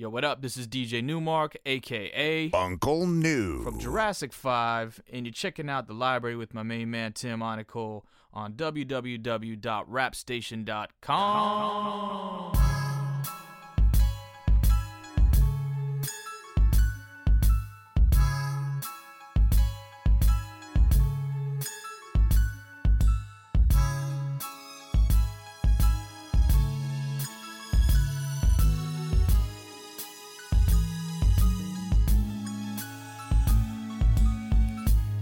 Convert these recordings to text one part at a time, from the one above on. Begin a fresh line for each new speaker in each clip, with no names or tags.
Yo, what up? This is DJ Nu-Mark, aka
Uncle New
from Jurassic 5, and you're checking out the library with my main man Tim Onicle on www.rapstation.com.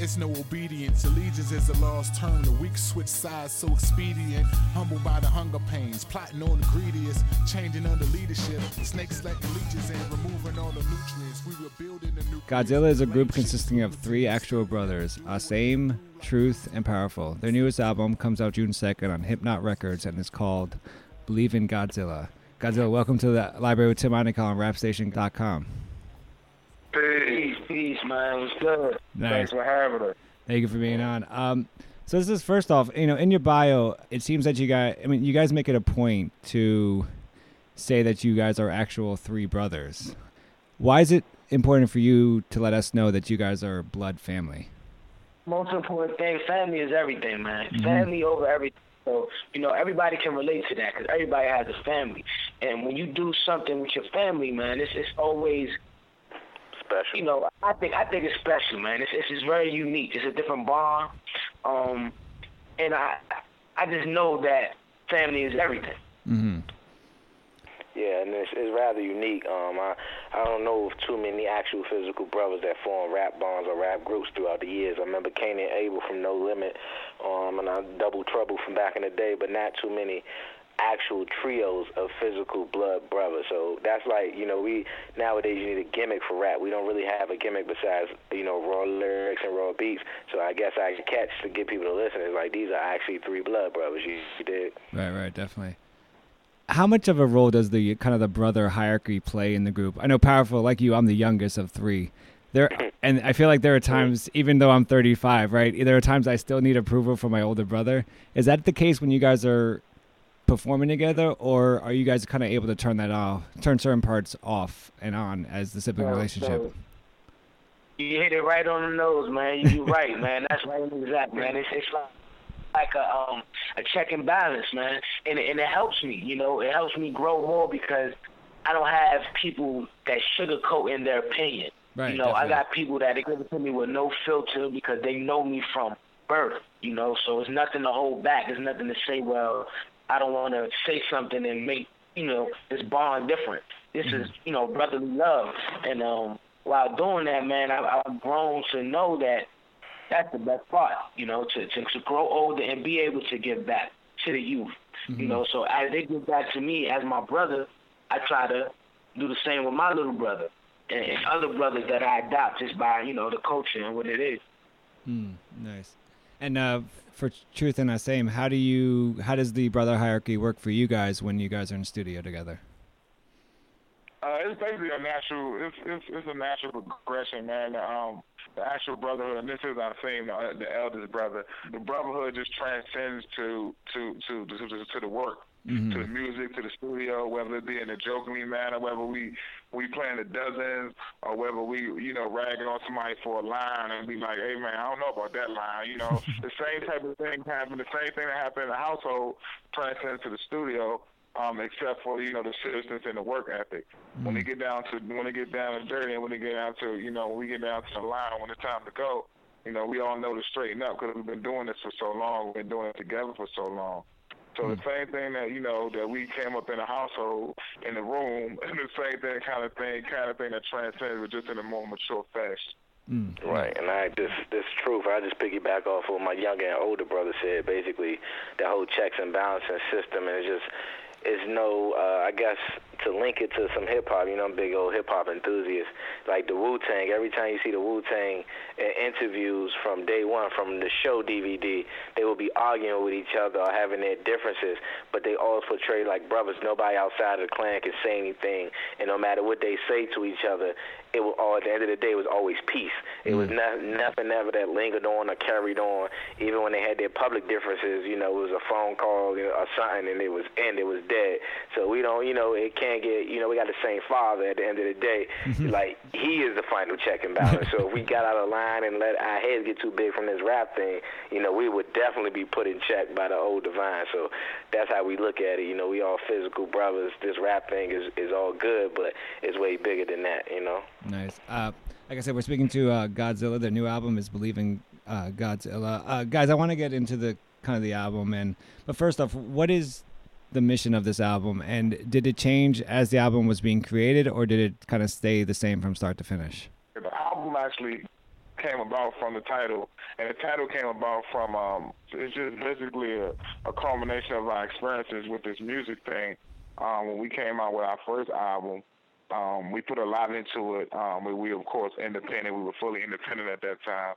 It's no obedience. Allegiance is a lost turn. The weak switch sides so expedient. Humbled by the hunger pains. Plotting on the greediest. Changing under leadership. Snakes letting leeches in. Removing all the nutrients. We were building a new.
Godzilla is a group consisting of three actual brothers, uh, Aseem, Truth, and Powerful. Their newest album comes out June 2nd on Hypnot Records and is called Believe in Godzilla. Godzilla, welcome to the library with Tim Onicle on rapstation.com.
Peace, peace, man. What's good?
Nice.
Thanks for having us.
Thank you for being on. Um, so this is first off, you know, in your bio, it seems that you guys, I mean, you guys make it a point to say that you guys are actual three brothers. Why is it important for you to let us know that you guys are blood family?
Most important thing, family is everything, man. Family over everything. So, you know, everybody can relate to that because everybody has a family. And when you do something with your family, man, it's, it's always
special.
you know, I think I think it's special, man. It's it's just very unique. It's a different bond, um, and I I just know that family is everything.
Mm-hmm.
Yeah, and it's, it's rather unique. Um, I I don't know of too many actual physical brothers that form rap bonds or rap groups throughout the years. I remember Kane and Abel from No Limit, um, and I Double Trouble from back in the day, but not too many actual trios of physical blood brothers. So that's like, you know, we nowadays you need a gimmick for rap. We don't really have a gimmick besides, you know, raw lyrics and raw beats. So I guess I can catch to get people to listen is like these are actually three blood brothers. You, you did.
Right, right, definitely. How much of a role does the kind of the brother hierarchy play in the group? I know powerful like you, I'm the youngest of three. There and I feel like there are mm-hmm. times even though I'm 35, right? There are times I still need approval from my older brother. Is that the case when you guys are performing together or are you guys kind of able to turn that off, turn certain parts off and on as the sibling
So-
relationship?
so You hit it right on the nose, man. You- You're right, man. That's right and exact, man. It's it's like like a um a check and balance, man. And it, and it helps me, you know, it helps me grow more because I don't have people that sugarcoat in their opinion.
Right,
you know, I got people that give it to me with no filter because they know me from birth, you know, so it's nothing to hold back. There's nothing to say, well, I don't want to say something and make, you know, this bond different. This is, you know, brotherly love. And um while doing that, man, I, I've grown to know that that's the best part, you know, to, to, to grow older and be able to give back to the youth. You know, so as they give back to me as my brother, I try to do the same with my little brother and, and other brothers that I adopt just by, you know, the culture and what it is.
Hmm, nice. And uh, for Truth and Aseem, how do you how does the brother hierarchy work for you guys when you guys are in studio together?
Uh, it's basically a natural. It's it's it's a natural progression, man. Um, the actual brotherhood, and this is our same, uh, the eldest brother. The brotherhood just transcends to to to to, to, to the work,
Mhm.
to the music, to the studio. Whether it be in a jokingly manner, whether we we playing the dozens, or whether we you know ragging on somebody for a line and be like, hey man, I don't know about that line. You know, the same type of thing happen. The same thing that happened in the household transcends to the studio. um, except for you know the seriousness and the work ethic. Mm. When they get down to when they get down to dirty, and when they get down to you know when we get down to the line when it's time to go, you know we all know to straighten up because we've been doing this for so long. We've been doing it together for so long. So mm. the same thing that you know that we came up in a household in the room, and the same thing kind of thing, kind of thing that transcends, but just in a more mature fashion.
Mm. Right, and I this this truth. I just piggyback off what my younger and older brother said. Basically, that whole checks and balances system, and it's just is no, uh, I guess, to link it to some hip hop. You know, I'm a big old hip hop enthusiast. Like the Wu Tang. Every time you see the Wu Tang interviews from day one, from the show DVD, they will be arguing with each other or having their differences, but they always portray like brothers. Nobody outside of the clan can say anything, and no matter what they say to each other, it was all at the end of the day it was always peace. It mm. was ne- nothing ever that lingered on or carried on. Even when they had their public differences, you know, it was a phone call you know, or something, and it was end. It was dead. So we don't, you know, it can't get. You know, we got the same father at the end of the day. Mm-hmm. Like he is the final check and balance. so if we got out of line and let our heads get too big from this rap thing, you know, we would definitely be put in check by the old divine. So that's how we look at it. You know, we all physical brothers. This rap thing is is all good, but it's way bigger than that. You know.
Nice. Uh, like I said, we're speaking to uh, Godzilla. Their new album is Believing uh, Godzilla. Uh, guys, I want to get into the kind of the album, and but first off, what is the mission of this album, and did it change as the album was being created, or did it kind of stay the same from start to finish?
The album actually came about from the title, and the title came about from um, it's just basically a, a culmination of our experiences with this music thing. Um, when we came out with our first album, um, we put a lot into it. Um, we, we, of course, independent. We were fully independent at that time.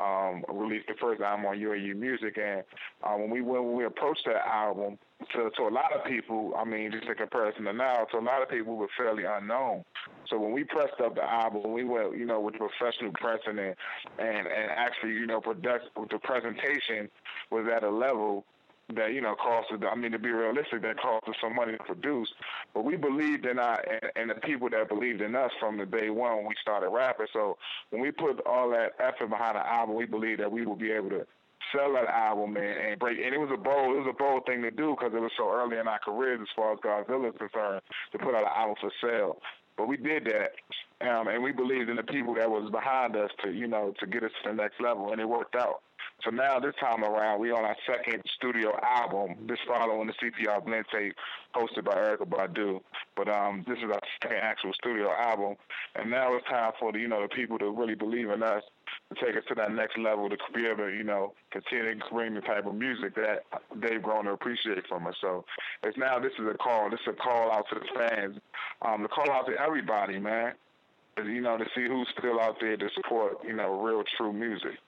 Um, released the first album on UAU Music, and uh, when we when we approached that album, to to a lot of people, I mean, just in comparison to now, to a lot of people, we were fairly unknown. So when we pressed up the album, we went, you know, with professional pressing and and, and actually, you know, product, the presentation was at a level that you know cost. I mean, to be realistic, that cost us some money to produce. But we believed in our and, and the people that believed in us from the day one when we started rapping. So when we put all that effort behind the album, we believed that we would be able to sell that album and, and break. And it was a bold, it was a bold thing to do because it was so early in our careers as far as Godzilla is concerned to put out an album for sale. But we did that, um, and we believed in the people that was behind us to, you know, to get us to the next level, and it worked out. So now this time around, we on our second studio album. This following the CPR blend tape, hosted by Erykah Badu. But um, this is our second actual studio album, and now it's time for the you know the people to really believe in us to take us to that next level to be able to you know continue to bring the type of music that they've grown to appreciate from us. So it's now this is a call. This is a call out to the fans, um, to call out to everybody, man. You know, to see who's still out there to support, you know, real true music.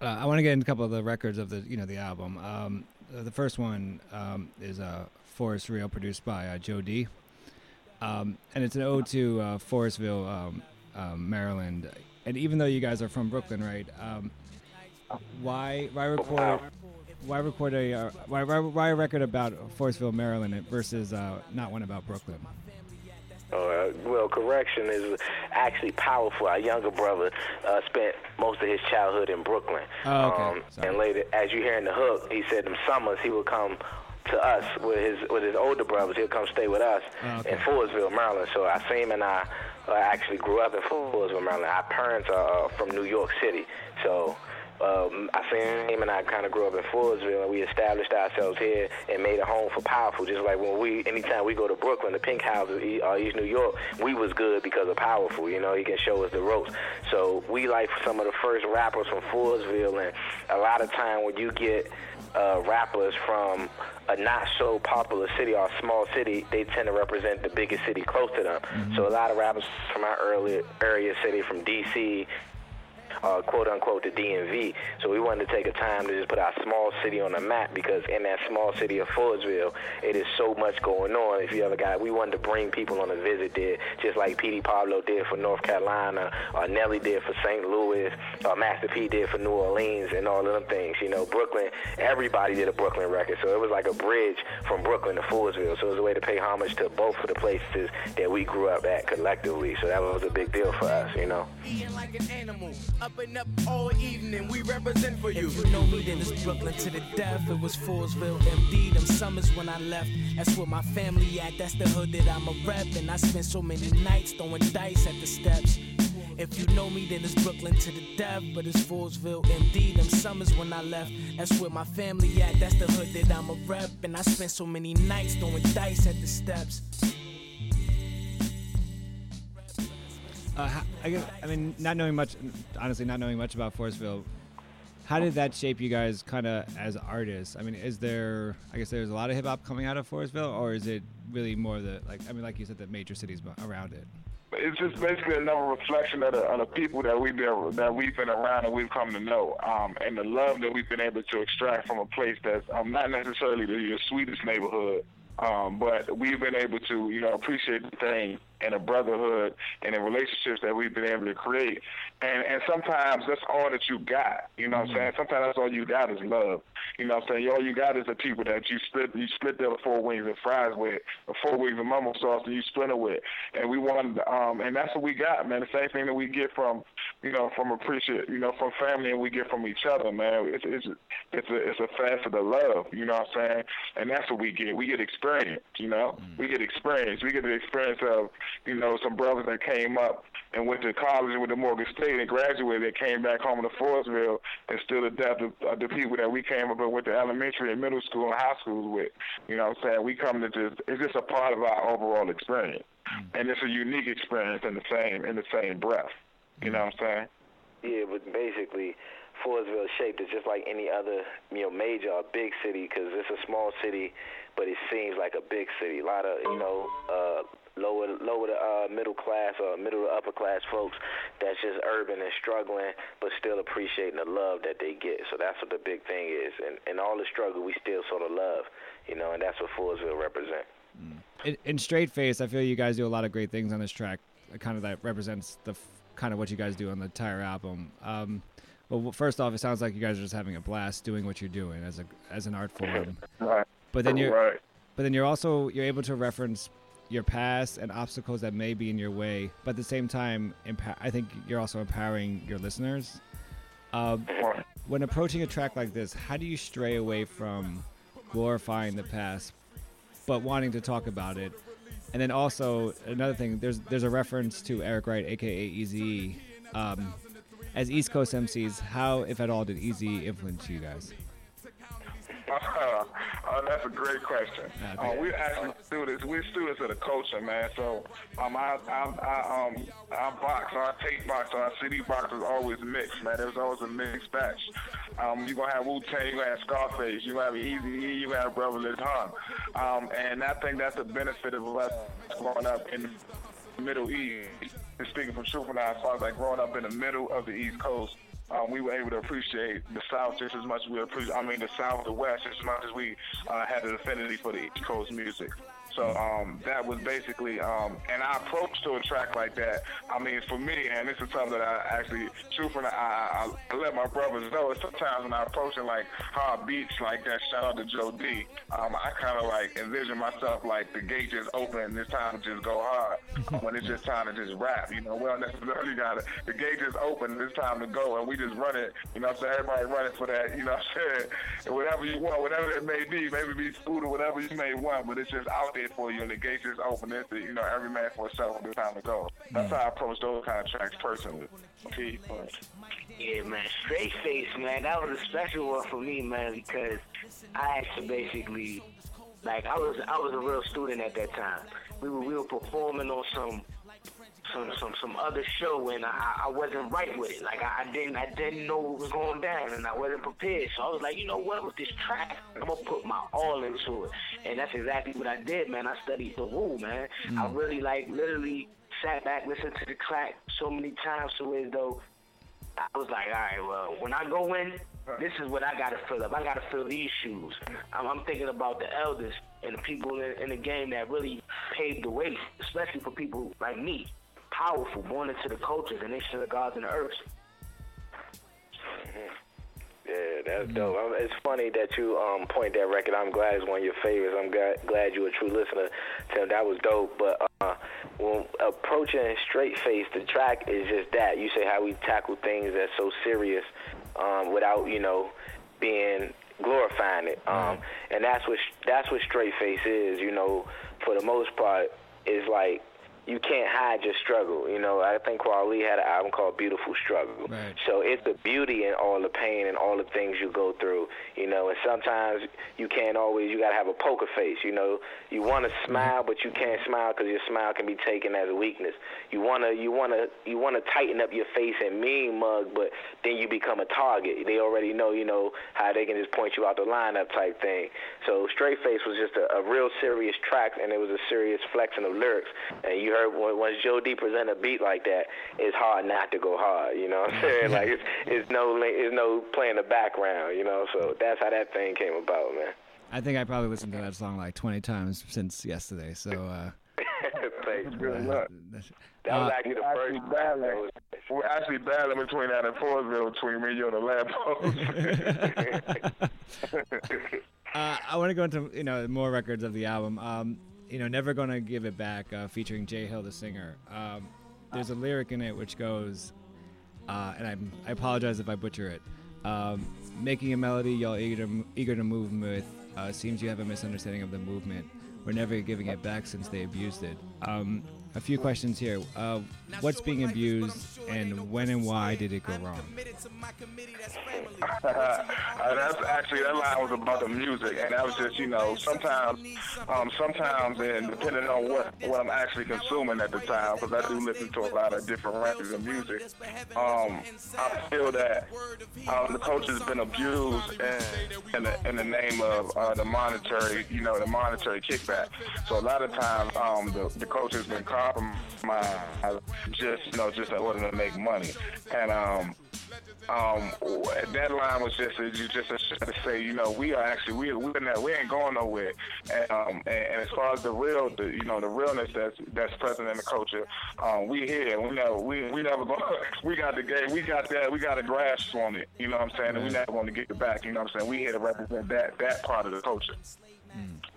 Uh, I want to get into a couple of the records of the you know the album. Um, the first one um, is uh, Forest Real, produced by uh, Joe D, um, and it's an ode to uh, Forestville, um, um, Maryland. And even though you guys are from Brooklyn, right? Um, why why record why record a uh, why, why, why a record about Forestville, Maryland versus uh, not one about Brooklyn?
Uh, well, correction is actually powerful. Our younger brother uh, spent most of his childhood in Brooklyn.
Oh, okay.
Um, and later, as you hear in the hook, he said them summers he would come to us with his with his older brothers. He'll come stay with us
oh, okay.
in Forestville, Maryland. So I seen and I uh, actually grew up in Forestville, Maryland. Our parents are uh, from New York City, so um, I seen him and I kind of grew up in Forestville, and we established ourselves here and made a home for Powerful. Just like when we, anytime we go to Brooklyn, the Pink House, uh, East New York, we was good because of Powerful. You know, he can show us the ropes. So we like some of the first rappers from Forestville, and a lot of time when you get uh, rappers from a not so popular city or a small city, they tend to represent the biggest city close to them. Mm-hmm. So a lot of rappers from our early area city, from D.C., uh, quote unquote the DMV. So we wanted to take a time to just put our small city on the map because in that small city of Forestville, it is so much going on. If you ever got, we wanted to bring people on a visit there, just like Petey Pablo did for North Carolina, or Nelly did for St. Louis, or Master P did for New Orleans, and all of them things. You know, Brooklyn, everybody did a Brooklyn record, so it was like a bridge from Brooklyn to Forestville. So it was a way to pay homage to both of the places that we grew up at collectively. So that was a big deal for us, you know.
Up and up all evening. We represent for you. If you know me, then it's Brooklyn to the death. It was Forestville, MD. Them summers when I left. That's where my family at. That's the hood that I'm a rep. And I spent so many nights throwing dice at the steps. If you know me, then it's Brooklyn to the death. But it's Forestville, MD. Them summers when I left. That's where my family at. That's the hood that I'm a rep. And I spent so many nights throwing dice at the steps.
Uh, I, guess, I mean, not knowing much, honestly, not knowing much about Forestville, how did that shape you guys kind of as artists? I mean, is there, I guess there's a lot of hip hop coming out of Forestville, or is it really more the, like, I mean, like you said, the major cities around it?
It's just basically another reflection of the, of the people that we've been that we've been around and we've come to know, um, and the love that we've been able to extract from a place that's um, not necessarily the, your sweetest neighborhood, um, but we've been able to, you know, appreciate the thing and a brotherhood and the relationships that we've been able to create. And and sometimes that's all that you got. You know what I'm saying? Sometimes that's all you got is love. You know what I'm saying? All you got is the people that you split you split their four wings and fries with, or four wings of mumbo sauce and you split it with. And we wanted um and that's what we got, man. The same thing that we get from you know, from appreciate you know, from family and we get from each other, man. It's it's it's a it's a facet of love, you know what I'm saying? And that's what we get. We get experience, you know? Mm. We get experience. We get the experience of you know, some brothers that came up and went to college with the Morgan State and graduated and came back home to Forestville and still the depth of uh, the people that we came up and went to elementary and middle school and high schools with. You know what I'm saying? We come to just, it's just a part of our overall experience. Mm-hmm. And it's a unique experience in the same, in the same breath. You know what I'm saying?
Yeah, but basically, Forestville shaped is just like any other, you know, major or big city because it's a small city, but it seems like a big city. A lot of, you know, uh, lower lower to uh, middle class or middle to upper class folks that's just urban and struggling, but still appreciating the love that they get. So that's what the big thing is, and and all the struggle we still sort of love, you know, and that's what Forestville represent.
Mm. In, in straight face, I feel you guys do a lot of great things on this track. Kind of that represents the f- kind of what you guys do on the entire album. Um, well, first off, it sounds like you guys are just having a blast doing what you're doing as a as an art form.
Right.
But then you're
right.
but then you're also you're able to reference your past and obstacles that may be in your way, but at the same time, empower, I think you're also empowering your listeners. Uh, when approaching a track like this, how do you stray away from glorifying the past, but wanting to talk about it? And then also another thing, there's there's a reference to Eric Wright, aka Eazy. Um, as East Coast MCs, how, if at all, did Eazy influence you guys?
Uh, uh, that's a great question. Uh, we actually students. We're students of the culture, man. So um, I, I, I, um, our box, our tape box, our CD box was always mixed, man. There was always a mixed batch. Um, you gonna have Wu Tang, you're gonna have Scarface, you're gonna have Eazy E, you're gonna have Brotha Lynch Hung. Um, and I think that's a benefit of us growing up in the Middle East. And speaking from truth, and as far as like growing up in the middle of the East Coast um, we were able to appreciate the South just as much as we appreciate, I mean, the South, the West, as much as we uh, had an affinity for the East Coast music. So um, that was basically, um, and our approach to a track like that. I mean, for me, and this is something that I actually, truthfully, I, I, I let my brothers know. Sometimes when I approach it like hard beats like that, shout out to Joe D. Um, I kind of like envision myself like the gate just open and it's time to just go hard. when it's just time to just rap, you know, we don't necessarily got it. The gate just open and it's time to go, and we just run it. You know, so everybody running for that. You know, what I'm saying, and whatever you want, whatever it may be, maybe be food or whatever you may want, but it's just out there for you, and the gates is open. It's you know every man for himself when time to go. That's how I approach those tracks personally. Okay,
yeah, man, straight face, man. That was a special one for me, man, because I had to basically, like, I was I was a real student at that time. We were we were performing on some some some some other show and I, I wasn't right with it. Like I, I didn't I didn't know what was going down and I wasn't prepared. So I was like, you know what, with this track, I'm gonna put my all into it. And that's exactly what I did, man. I studied the rule, man. Mm. I really like literally sat back, listened to the track so many times so as though I was like, all right, well, when I go in, this is what I gotta fill up. I gotta fill these shoes. I'm, I'm thinking about the elders and the people in, in the game that really paved the way, especially for people like me powerful, born into the cultures, and they should the gods and the earth.
Yeah, that's dope. Um, it's funny that you um, point that record. I'm glad it's one of your favorites. I'm glad, glad you're a true listener. Tim, that was dope. But uh, when approaching straight face, the track is just that. You say how we tackle things that's so serious um, without, you know, being glorifying it. Um, and that's what that's what straight face is. You know, for the most part, is like you can't hide your struggle. You know, I think Kweli had an album called Beautiful Struggle.
Right.
So it's the beauty in all the pain and all the things you go through. You know, and sometimes you can't always. You gotta have a poker face. You know, you want to mm-hmm. smile, but you can't smile because your smile can be taken as a weakness. You wanna, you wanna, you wanna tighten up your face and mean mug, but then you become a target. They already know, you know, how they can just point you out the lineup type thing. So Straight Face was just a, a real serious track, and it was a serious flexing of lyrics. And you heard when, once Joe D present a beat like that, it's hard not to go hard. You know what I'm saying? like it's, it's no, it's no playing the background. You know, so that's how that thing came about, man.
I think I probably listened to that song like 20 times since yesterday. So. Uh,
Thanks.
Good luck.
That was
Uh,
actually the first.
actually battling. We're actually battling between that and Forestville between me, you, and the lamppost.
Uh, I want to go into you know more records of the album. Um, you know, never gonna give it back, uh, featuring Jay Hill, the singer. Um, there's a lyric in it which goes, uh, and I'm, I apologize if I butcher it. Um, making a melody y'all eager to, eager to move with. Uh, seems you have a misunderstanding of the movement. We're never giving it back since they abused it. Um, a few questions here. Uh, what's being abused, and when and why did it go wrong?
uh, that's actually that line was about the music, and that was just you know sometimes, um, sometimes, and depending on what what I'm actually consuming at the time, because I do listen to a lot of different records and music. Um, I feel that um, the culture has been abused in, in, the, in the name of uh, the monetary, you know, the monetary kickback. So a lot of times, um, the the culture has been compromised just you know just in order to make money, and um um, that line was just a, just to say, you know, we are actually we we're not, we ain't going nowhere. And, um, and, and as far as the real, the, you know, the realness that's that's present in the culture, um, we here. We never we we never going. we got the game. We got that. We got a grasp on it. You know what I'm saying? And we never going to get it back. You know what I'm saying? We here to represent that that part of the culture.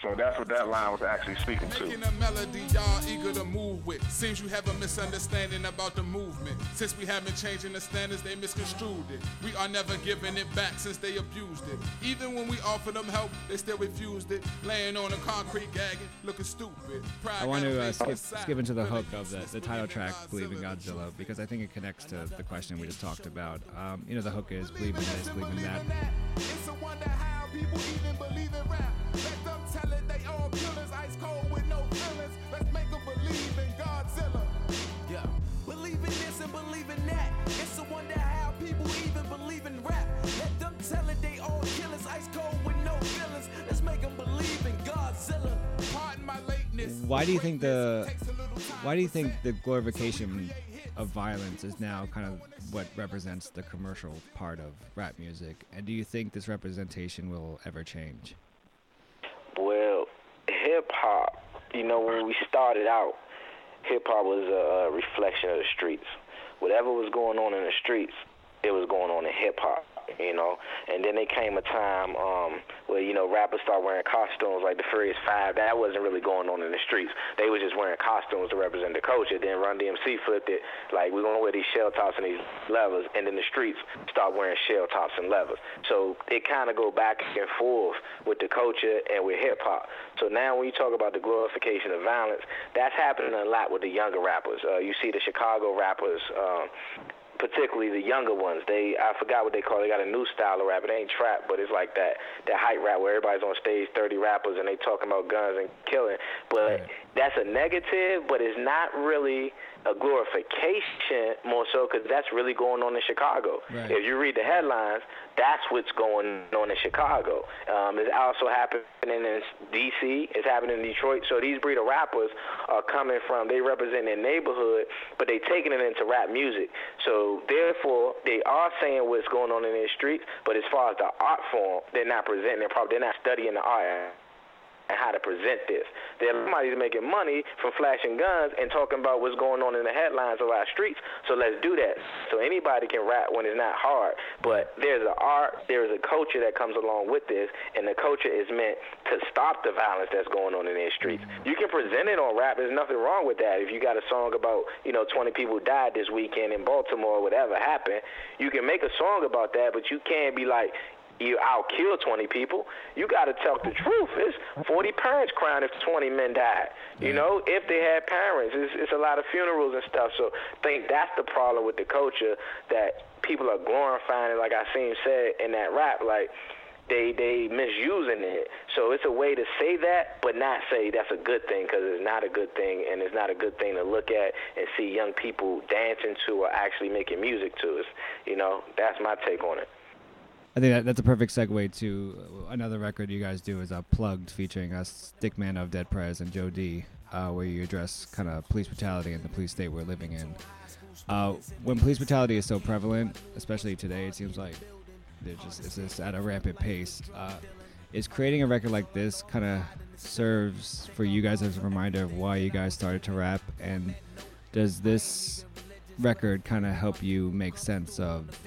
So that's what that line was actually speaking to.
Making a melody y'all eager to move with. Seems you have a misunderstanding about the movement. Since we haven't changing the standards, they misconstrued it. We are never giving it back since they abused it. Even when we offered them help, they still refused it. Laying on the concrete gagging, looking stupid. Pride
I want to uh, skip, skip into the hook of the, the title track, Believe in Godzilla, because I think it connects to the question we just talked about. Um, you know, the hook is Believe in this, believe in that. Why do you think the Why do you think the glorification of violence is now kind of what represents the commercial part of rap music? And do you think this representation will ever change?
Well, hip hop, you know, when we started out, hip hop was a, reflection of the streets. Whatever was going on in the streets, it was going on in hip hop, you know. And then there came a time um, where you know rappers started wearing costumes like the Furious Five. That wasn't really going on in the streets. They were just wearing costumes to represent the culture. Then Run DMC flipped it like we're gonna wear these shell tops and these Levi's, and then the streets start wearing shell tops and Levi's. So it kind of go back and forth with the culture and with hip hop. So now when you talk about the glorification of violence, that's happening a lot with the younger rappers. Uh, you see the Chicago rappers. Um, particularly the younger ones. They I forgot what they call. it. They got a new style of rap. It ain't trap, but it's like that that hype rap where everybody's on stage, 30 rappers, and they talking about guns and killing. But that's a negative, but it's not really a glorification more so because that's really going on in Chicago.
Right.
If you read the headlines, that's what's going on in Chicago. Um, it's also happening in D.C. It's happening in Detroit. So these breed of rappers are coming from, they represent their neighborhood, but they taking it into rap music. So therefore, they are saying what's going on in their streets, but as far as the art form, they're not presenting it properly. They're not studying the art. And how to present this. There somebody's making money from flashing guns and talking about what's going on in the headlines of our streets. So let's do that. So anybody can rap when it's not hard, but there's an art, there's a culture that comes along with this, and the culture is meant to stop the violence that's going on in their streets. Mm-hmm. You can present it on rap. There's nothing wrong with that. If you got a song about, you know, 20 people died this weekend in Baltimore, whatever happened, you can make a song about that, but you can't be like, you I'll kill 20 people. You got to tell the truth. It's 40 parents crying if 20 men died. You know, if they had parents, it's, it's a lot of funerals and stuff. So I think that's the problem with the culture that people are glorifying it, like I seen said in that rap, like they they misusing it. So it's a way to say that, but not say that's a good thing because it's not a good thing, and it's not a good thing to look at and see young people dancing to or actually making music to. It's, you know, that's my take on it.
I think that, that's a perfect segue to another record you guys do is uh, Plugged featuring us, Stickman of Dead Prez and Joe D, uh, where you address kind of police brutality and the police state we're living in. Uh, when police brutality is so prevalent, especially today, it seems like they're just it's just at a rampant pace. Uh, is creating a record like this kind of serves for you guys as a reminder of why you guys started to rap, and does this record kind of help you make sense of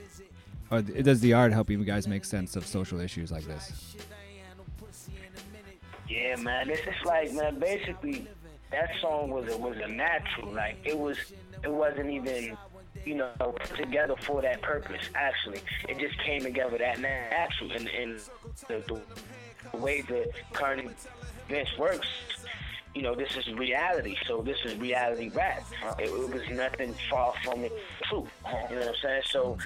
or does the art help you guys make sense of social issues like this?
Yeah, man. It's just like, man, basically, that song was a, was a natural. Like, it was, it wasn't even, you know, put together for that purpose. Actually, it just came together that natural. And, and the, the way the current events works, you know, this is reality. So this is reality rap. It, it was nothing far from the truth. You know what I'm saying? So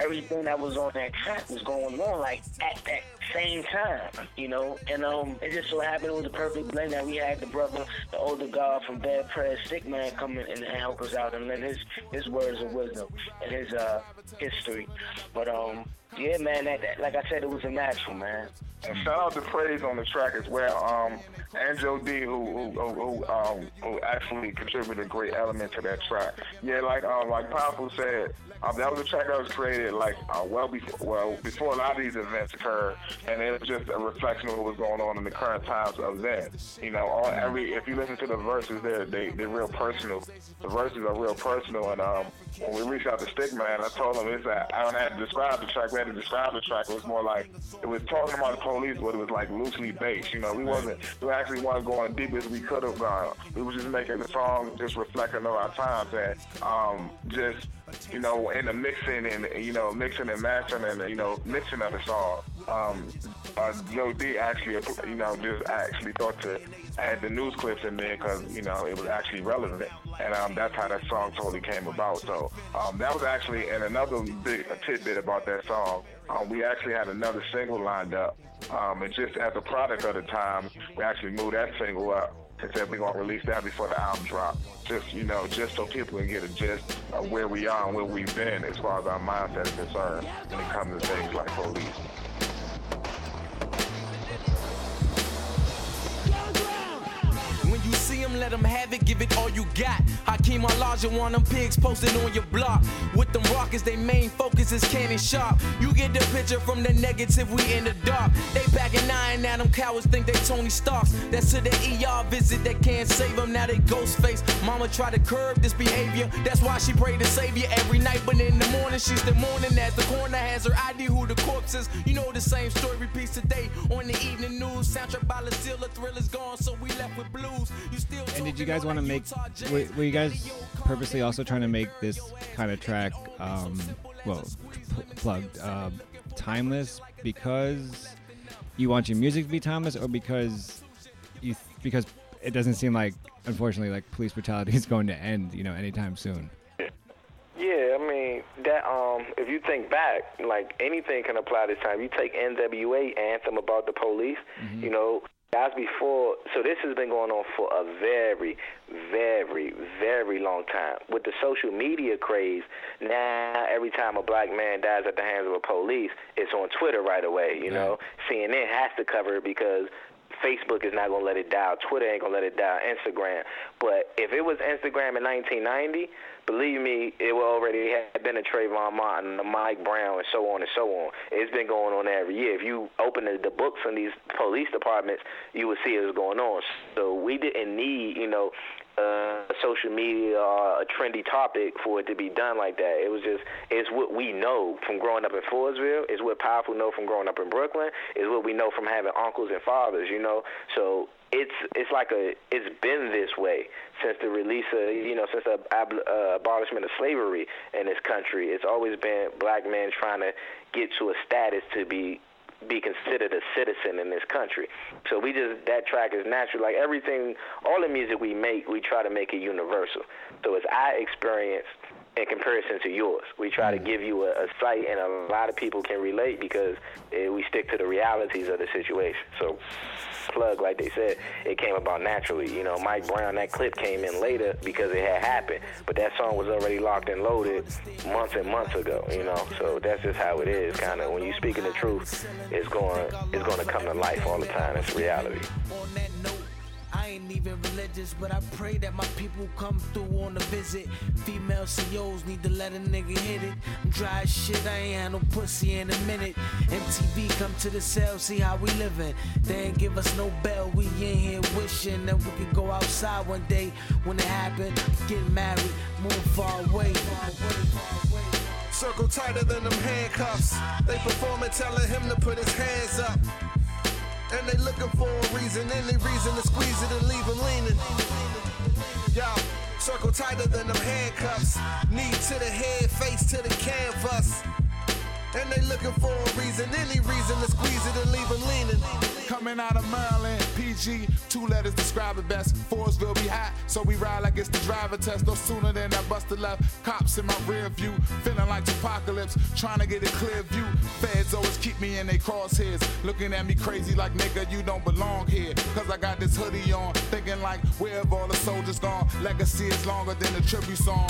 everything that was on that track was going on like at that same time, you know. And um, it just so happened it was a perfect blend that we had the brother, the older god from Dead Prez, Sick Man, come in and help us out and lend his his words of wisdom and his uh history. But um, yeah, man, that, that like I said, it was a natural, man.
And shout out to Praise on the track as well. Um, Joe D, who who, who, um, who actually contributed a great element to that track. Yeah, like um, like Powerful said, um, that was a track that was created like uh, well before well before a lot of these events occurred, and it was just a reflection of what was going on in the current times of then. You know, all every if you listen to the verses, they're they, they're real personal. The verses are real personal, and um, when we reached out to Stickman, I told him it's that I don't have to describe the track. We had to describe the track. It was more like it was talking about the police, but it was like loosely based. You know, we wasn't we actually wasn't going deep as we could have gone. We were just making the song just reflecting of our times and um, just you know, in the mixing and you know, mixing and matching and you know, mixing of the song. Um, uh, Joe D actually, you know, just actually thought to add the news clips in there because you know it was actually relevant, and um, that's how that song totally came about. So um, that was actually, and another big tidbit about that song, um, we actually had another single lined up, um, and just as a product of the time, we actually moved that single up and said we're gonna release that before the album drop. Just you know, just so people can get a gist of where we are and where we've been as far as our mindset is concerned when it comes to things like police.
Him, let him have it, give it all you got. Hakeem Olajuwon, them pigs posted on your block. With them rockets, they main focus is cannon sharp. You get the picture from the negative, we in the dark. They back in nine, now them cowards think they Tony Starks. That's to the ER visit, they can't save them, now they ghost face. Mama try to curb this behavior, that's why she pray to savior every night. But in the morning, she's the morning as the corner has her ID who the corpse is. You know the same story repeats today on the evening news. Soundtrack by the thrill is gone, so we left with blues. You
and did you guys want to make? Were, were, you guys purposely also trying to make this kind of track, um, well, plugged, uh, timeless because you want your music to be timeless, or because you th- because it doesn't seem like, unfortunately, like police brutality is going to end, you know, anytime soon.
Yeah, I mean that. Um, if you think back, like anything can apply this time. You take NWA anthem about the police. Mm-hmm. You know, that's before, so this has been going on for a very, very, very long time. With the social media craze, now every time a black man dies at the hands of a police, it's on Twitter right away. You know, CNN has to cover it because Facebook is not gonna let it die. Twitter ain't gonna let it die. Instagram. But if it was Instagram in 1990, believe me, it would already have been a Trayvon Martin, a Mike Brown, and so on and so on. It's been going on every year. If you open the, the books in these police departments, you would see it was going on. So we didn't need, you know, uh, social media or a trendy topic for it to be done like that. It was just it's what we know from growing up in Forestville. It's what powerful know from growing up in Brooklyn. It's what we know from having uncles and fathers. You know, so it's it's like a it's been this way since the release of you know since the uh, abolishment of slavery in this country. It's always been black men trying to get to a status to be be considered a citizen in this country. So we just that track is natural. Like everything, all the music we make, we try to make it universal. So it's our experience in comparison to yours. We try to give you a, a sight, and a lot of people can relate because eh, we stick to the realities of the situation. So plug, like they said, it came about naturally. You know, Mike Brown, that clip came in later because it had happened, but that song was already locked and loaded months and months ago. You know, so that's just how it is. Kind of when you speaking the truth, it's going it's going to come to life all the time. It's reality.
Ain't even religious, but I pray that my people come through on a visit. Female CEOs need to let a nigga hit it. I'm dry as shit, I ain't had no pussy in a minute. MTV come to the cell, see how we living. They ain't give us no bell, we in here wishing that we could go outside one day when it happened. Get married, move far away.
Circle tighter than them handcuffs. They performing, telling him to put his hands up. And they looking for a reason, any reason to squeeze it and leave them leaning. Yo, circle tighter than them handcuffs. Knee to the head, face to the canvas. And they looking for a reason, any reason to squeeze it and leave them leaning.
Coming out of Maryland, PG, two letters describe it best. Forestville be hot, so we ride like it's the driver test. No sooner than I bust the left. Cops in my rear view, feeling like apocalypse, trying to get a clear view. Feds always keep me in their crosshairs, looking at me crazy like nigga, you don't belong here. Cause I got this hoodie on, thinking like, where have all the soldiers gone? Legacy is longer than the tribute song.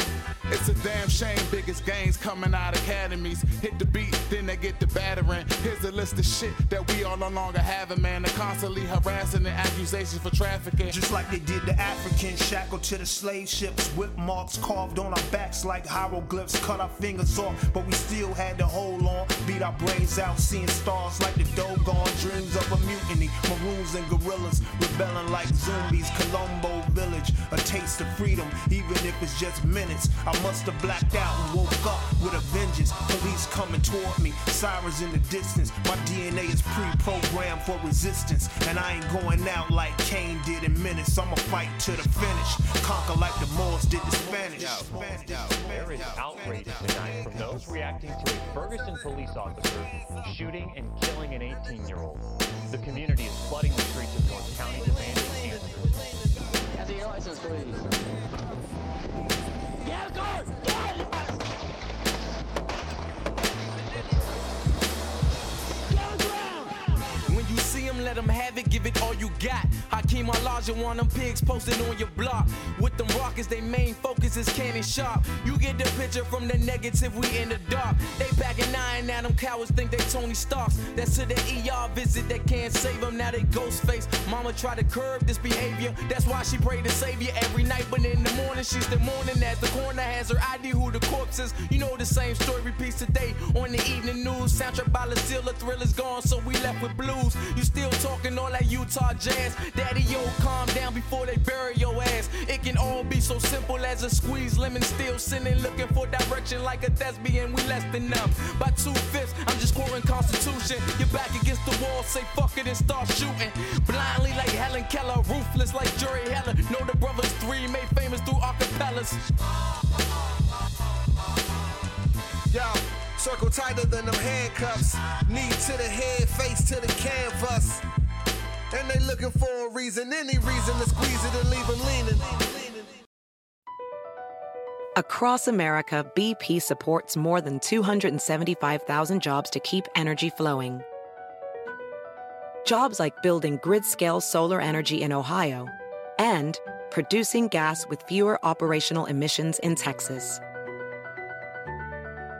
It's a damn shame, biggest gangs coming out academies. Hit the beat, then they get the battering. Here's a list of shit that we all no longer having, man. They're constantly harassing and accusations for trafficking.
Just like they did the Africans, shackled to the slave ships, whip marks carved on our backs like hieroglyphs, cut our fingers off, but we still had to hold on. Beat our brains out, seeing stars like the Dogon, dreams of a mutiny. Maroons and guerrillas rebelling like zombies. quilombo village, a taste of freedom, even if it's just minutes. I must have blacked out and woke up with a vengeance. Police coming toward me, sirens in the distance. My DNA is pre-programmed for resistance, and I ain't going out like Cain did in minutes. I'ma fight to the finish, conquer like the Moors did the Spanish.
There is outrage tonight from those reacting to a Ferguson police officer shooting and killing an 18-year-old. The community is flooding the streets of North County demanding answers.
Have
let them have it, give it all you got. Hakeem want them pigs posted on your block. With them rockets, they main focus is cannon sharp. You get the picture from the negative, we in the dark. They packing nine, now them cowards think they Tony Starks. That's to the ER visit, they can't save them, now they ghost face. Mama try to curb this behavior, that's why she pray to savior every night. But in the morning, she's the morning as the corner has her ID who the corpse is. You know the same story repeats today on the evening news. Soundtrack by Lucille, the thrill is gone, so we left with blues. You still talking all that Utah jazz. Daddy, yo, calm down before they bury your ass. It can all be so simple as a squeeze lemon, still sinning, looking for direction like a thespian. We less than them by two fifths. I'm just quoting Constitution. You're back against the wall, say fuck it and start shooting. Blindly like Helen Keller, ruthless like Jerry Heller. Know the brothers three made famous through acapellas.
Yo. Circle tighter than them handcuffs. Knee to the head, face to the canvas. And they looking for a reason, any reason to squeeze it and leave them leaning.
Across America, BP supports more than 275,000 jobs to keep energy flowing. Jobs like building grid scale solar energy in Ohio and producing gas with fewer operational emissions in Texas.